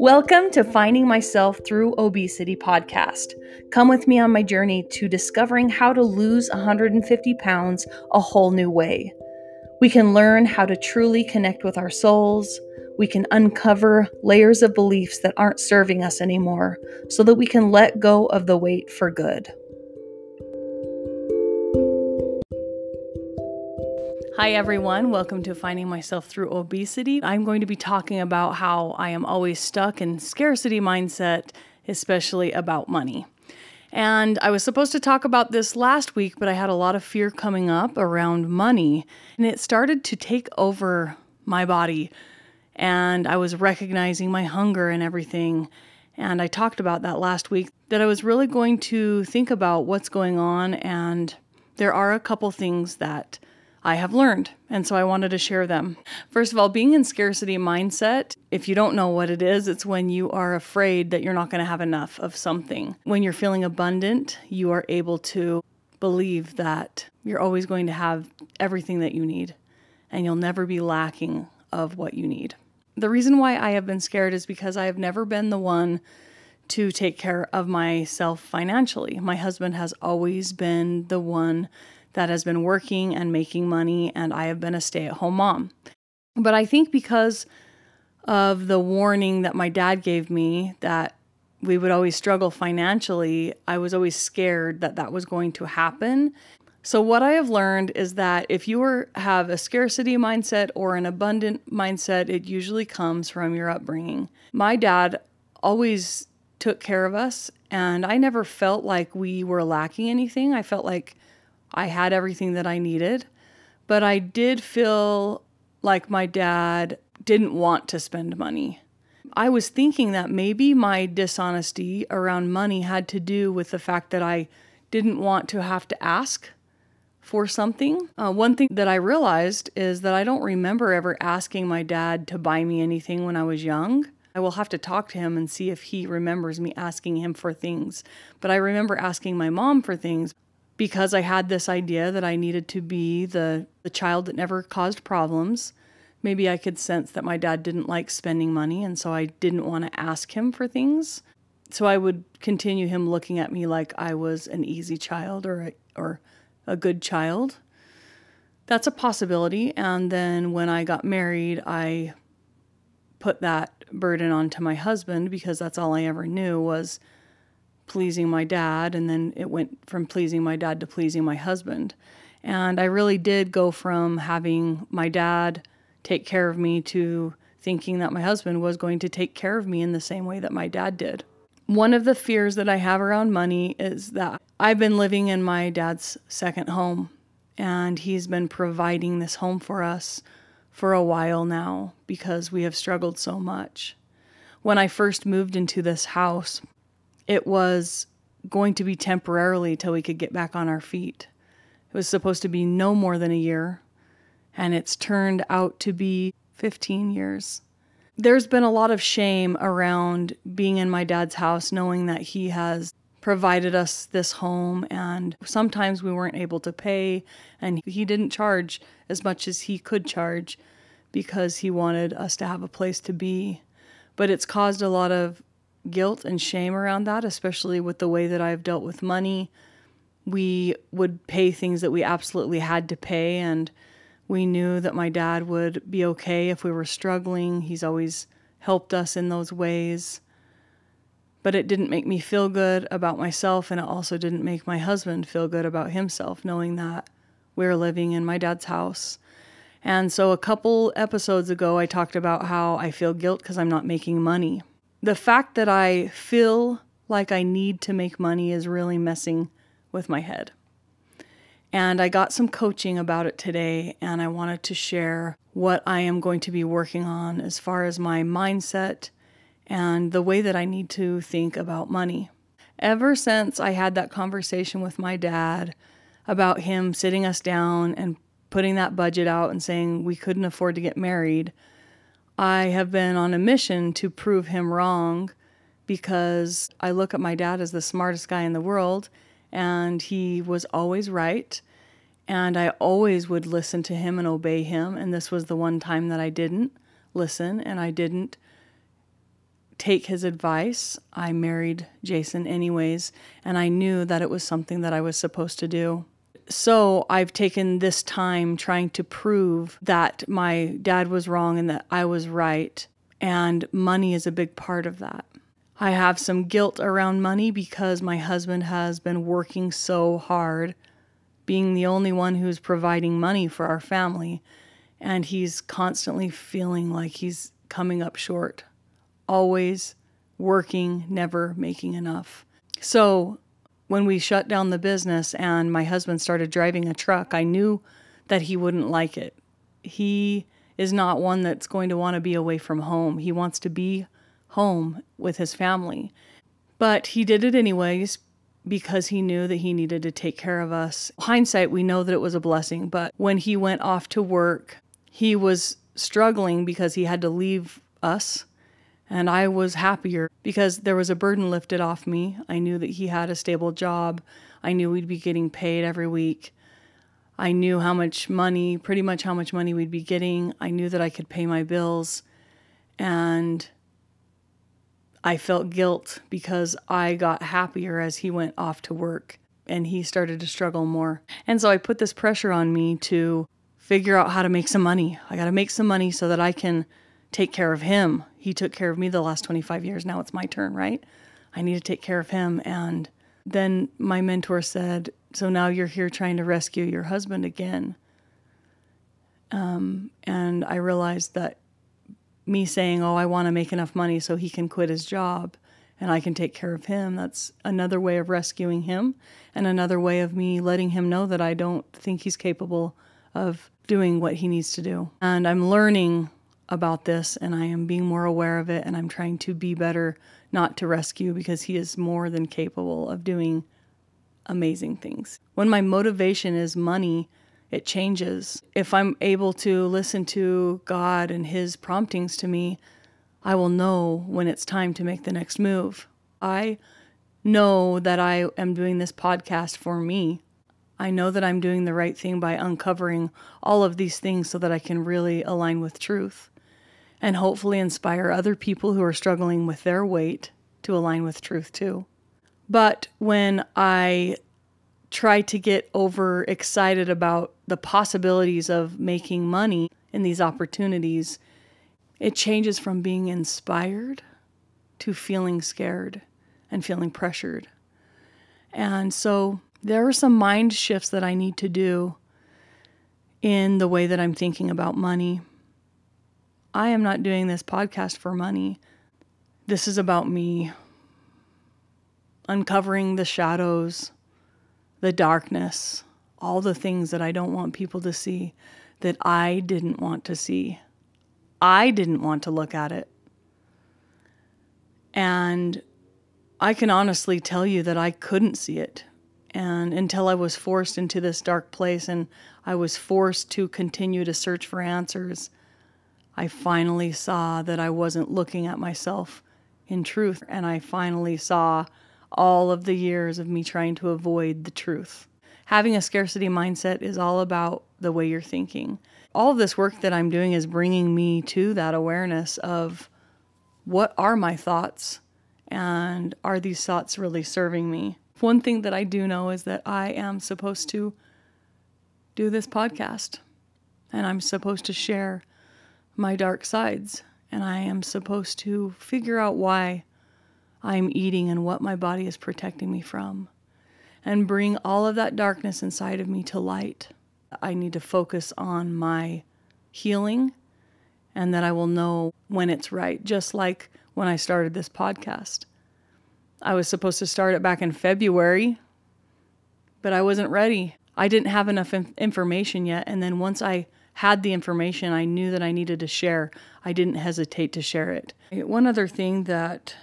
Welcome to Finding Myself Through Obesity podcast. Come with me on my journey to discovering how to lose 150 pounds a whole new way. We can learn how to truly connect with our souls. We can uncover layers of beliefs that aren't serving us anymore so that we can let go of the weight for good. Hi, everyone. Welcome to Finding Myself Through Obesity. I'm going to be talking about how I am always stuck in scarcity mindset, especially about money. And I was supposed to talk about this last week, but I had a lot of fear coming up around money, and it started to take over my body. And I was recognizing my hunger and everything. And I talked about that last week that I was really going to think about what's going on. And there are a couple things that I have learned. And so I wanted to share them. First of all, being in scarcity mindset, if you don't know what it is, it's when you are afraid that you're not going to have enough of something. When you're feeling abundant, you are able to believe that you're always going to have everything that you need and you'll never be lacking of what you need. The reason why I have been scared is because I have never been the one to take care of myself financially. My husband has always been the one that has been working and making money, and I have been a stay at home mom. But I think because of the warning that my dad gave me that we would always struggle financially, I was always scared that that was going to happen. So, what I have learned is that if you are, have a scarcity mindset or an abundant mindset, it usually comes from your upbringing. My dad always took care of us, and I never felt like we were lacking anything. I felt like I had everything that I needed, but I did feel like my dad didn't want to spend money. I was thinking that maybe my dishonesty around money had to do with the fact that I didn't want to have to ask for something. Uh, one thing that I realized is that I don't remember ever asking my dad to buy me anything when I was young. I will have to talk to him and see if he remembers me asking him for things. But I remember asking my mom for things because I had this idea that I needed to be the, the child that never caused problems. Maybe I could sense that my dad didn't like spending money, and so I didn't want to ask him for things. So I would continue him looking at me like I was an easy child or a, or a good child. That's a possibility. And then when I got married, I put that burden onto my husband because that's all I ever knew was pleasing my dad, and then it went from pleasing my dad to pleasing my husband. And I really did go from having my dad take care of me to thinking that my husband was going to take care of me in the same way that my dad did. One of the fears that I have around money is that I've been living in my dad's second home, and he's been providing this home for us for a while now because we have struggled so much. When I first moved into this house, it was going to be temporarily till we could get back on our feet. It was supposed to be no more than a year, and it's turned out to be 15 years. There's been a lot of shame around being in my dad's house, knowing that he has provided us this home, and sometimes we weren't able to pay, and he didn't charge as much as he could charge because he wanted us to have a place to be. But it's caused a lot of guilt and shame around that, especially with the way that I've dealt with money. We would pay things that we absolutely had to pay, and we knew that my dad would be okay if we were struggling. He's always helped us in those ways. But it didn't make me feel good about myself, and it also didn't make my husband feel good about himself, knowing that we we're living in my dad's house. And so, a couple episodes ago, I talked about how I feel guilt because I'm not making money the fact that I feel like I need to make money is really messing with my head. And I got some coaching about it today, and I wanted to share what I am going to be working on as far as my mindset and the way that I need to think about money. Ever since I had that conversation with my dad about him sitting us down and putting that budget out and saying we couldn't afford to get married, I have been on a mission to prove him wrong because I look at my dad as the smartest guy in the world and he was always right. And I always would listen to him and obey him. And this was the one time that I didn't listen and I didn't take his advice. I married Jason anyways, and I knew that it was something that I was supposed to do. So I've taken this time trying to prove that my dad was wrong and that I was right, and money is a big part of that. I have some guilt around money because my husband has been working so hard, being the only one who's providing money for our family, and he's constantly feeling like he's coming up short always working, never making enough. So when we shut down the business and my husband started driving a truck, I knew that he wouldn't like it. He is not one that's going to want to be away from home. He wants to be home with his family. But he did it anyways because he knew that he needed to take care of us. Hindsight, we know that it was a blessing, but when he went off to work, he was struggling because he had to leave us and I was happier because there was a burden lifted off me. I knew that he had a stable job. I knew we'd be getting paid every week. I knew how much money, pretty much how much money we'd be getting. I knew that I could pay my bills. And I felt guilt because I got happier as he went off to work and he started to struggle more. And so I put this pressure on me to figure out how to make some money. I got to make some money so that I can take care of him. He took care of me the last 25 years. Now it's my turn, right? I need to take care of him. And then my mentor said, So now you're here trying to rescue your husband again. Um, and I realized that me saying, Oh, I want to make enough money so he can quit his job and I can take care of him, that's another way of rescuing him and another way of me letting him know that I don't think he's capable of doing what he needs to do. And I'm learning about this and I am being more aware of it and I'm trying to be better, not to rescue because he is more than capable of doing amazing things. When my motivation is money, it changes. If I'm able to listen to God and his promptings to me, I will know when it's time to make the next move. I know that I am doing this podcast for me. I know that I'm doing the right thing by uncovering all of these things so that I can really align with truth and hopefully inspire other people who are struggling with their weight to align with truth too. But when I try to get over excited about the possibilities of making money in these opportunities, it changes from being inspired to feeling scared and feeling pressured. And so there are some mind shifts that I need to do in the way that I'm thinking about money. I am not doing this podcast for money. This is about me uncovering the shadows, the darkness, all the things that I don't want people to see, that I didn't want to see. I didn't want to look at it. And I can honestly tell you that I couldn't see it. And until I was forced into this dark place and I was forced to continue to search for answers, I finally saw that I wasn't looking at myself in truth, and I finally saw all of the years of me trying to avoid the truth. Having a scarcity mindset is all about the way you're thinking. All of this work that I'm doing is bringing me to that awareness of what are my thoughts and are these thoughts really serving me? One thing that I do know is that I am supposed to do this podcast and I'm supposed to share my dark sides, and I am supposed to figure out why I'm eating and what my body is protecting me from, and bring all of that darkness inside of me to light. I need to focus on my healing, and that I will know when it's right, just like when I started this podcast. I was supposed to start it back in February, but I wasn't ready. I didn't have enough information yet. And then once I had the information I knew that I needed to share, I didn't hesitate to share it. One other thing that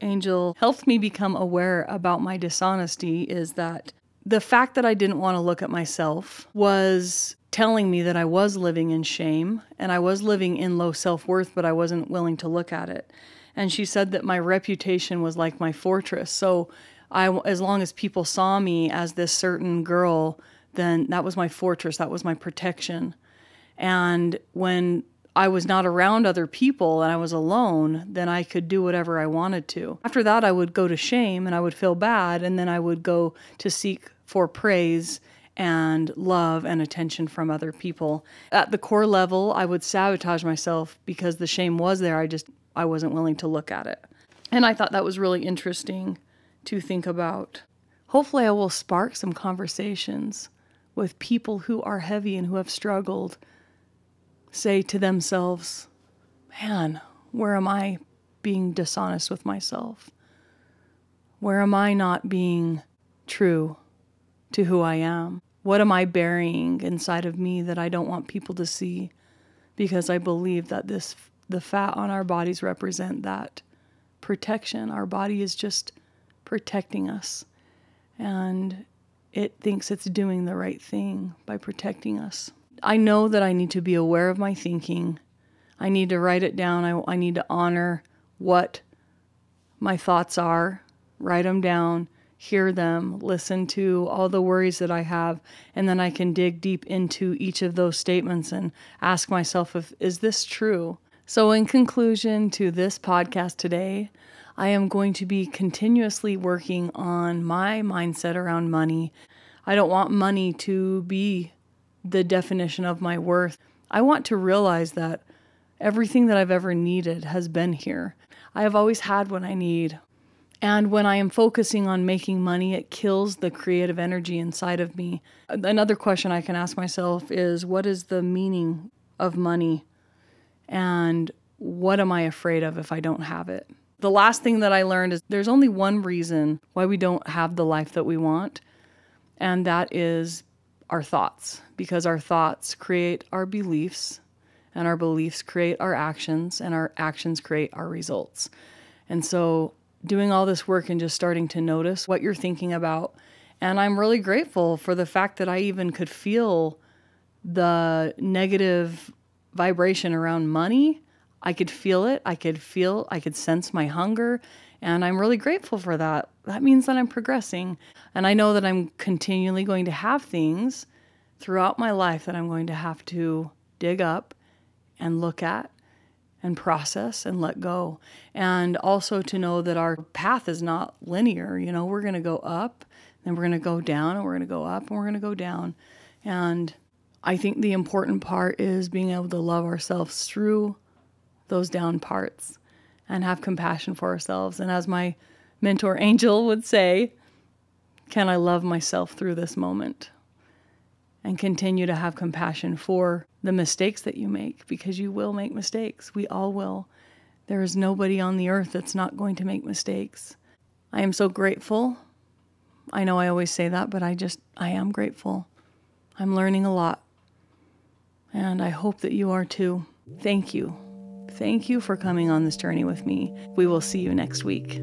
Angel helped me become aware about my dishonesty is that the fact that I didn't want to look at myself was telling me that I was living in shame and I was living in low self worth, but I wasn't willing to look at it. And she said that my reputation was like my fortress. So, I, as long as people saw me as this certain girl, then that was my fortress, that was my protection. And when I was not around other people and I was alone, then I could do whatever I wanted to. After that, I would go to shame and I would feel bad, and then I would go to seek for praise and love and attention from other people. At the core level, I would sabotage myself because the shame was there. I just I wasn't willing to look at it. And I thought that was really interesting to think about. Hopefully I will spark some conversations with people who are heavy and who have struggled say to themselves, "Man, where am I being dishonest with myself? Where am I not being true to who I am? What am I burying inside of me that I don't want people to see because I believe that this the fat on our bodies represent that protection. Our body is just protecting us and it thinks it's doing the right thing by protecting us. I know that I need to be aware of my thinking. I need to write it down. I, I need to honor what my thoughts are, write them down, hear them, listen to all the worries that I have, and then I can dig deep into each of those statements and ask myself if is this true? So in conclusion to this podcast today, I am going to be continuously working on my mindset around money. I don't want money to be the definition of my worth. I want to realize that everything that I've ever needed has been here. I have always had what I need. And when I am focusing on making money, it kills the creative energy inside of me. Another question I can ask myself is what is the meaning of money? And what am I afraid of if I don't have it? The last thing that I learned is there's only one reason why we don't have the life that we want, and that is our thoughts, because our thoughts create our beliefs, and our beliefs create our actions, and our actions create our results. And so doing all this work and just starting to notice what you're thinking about. And I'm really grateful for the fact that I even could feel the negative vibration around money. I could feel it. I could feel, I could sense my hunger. And I'm really grateful for that. That means that I'm progressing. And I know that I'm continually going to have things throughout my life that I'm going to have to dig up and look at and process and let go. And also to know that our path is not linear. You know, we're going to go up, then we're going to go down, and we're going to go up, and we're going to go down. And I think the important part is being able to love ourselves through those down parts and have compassion for ourselves. And as my mentor Angel would say, can I love myself through this moment? and continue to have compassion for the mistakes that you make because you will make mistakes. We all will. There is nobody on the earth that's not going to make mistakes. I am so grateful. I know I always say that, but I just, I am grateful. I'm learning a lot. And I hope that you are too. Thank you. Thank you for coming on this journey with me. We will see you next week.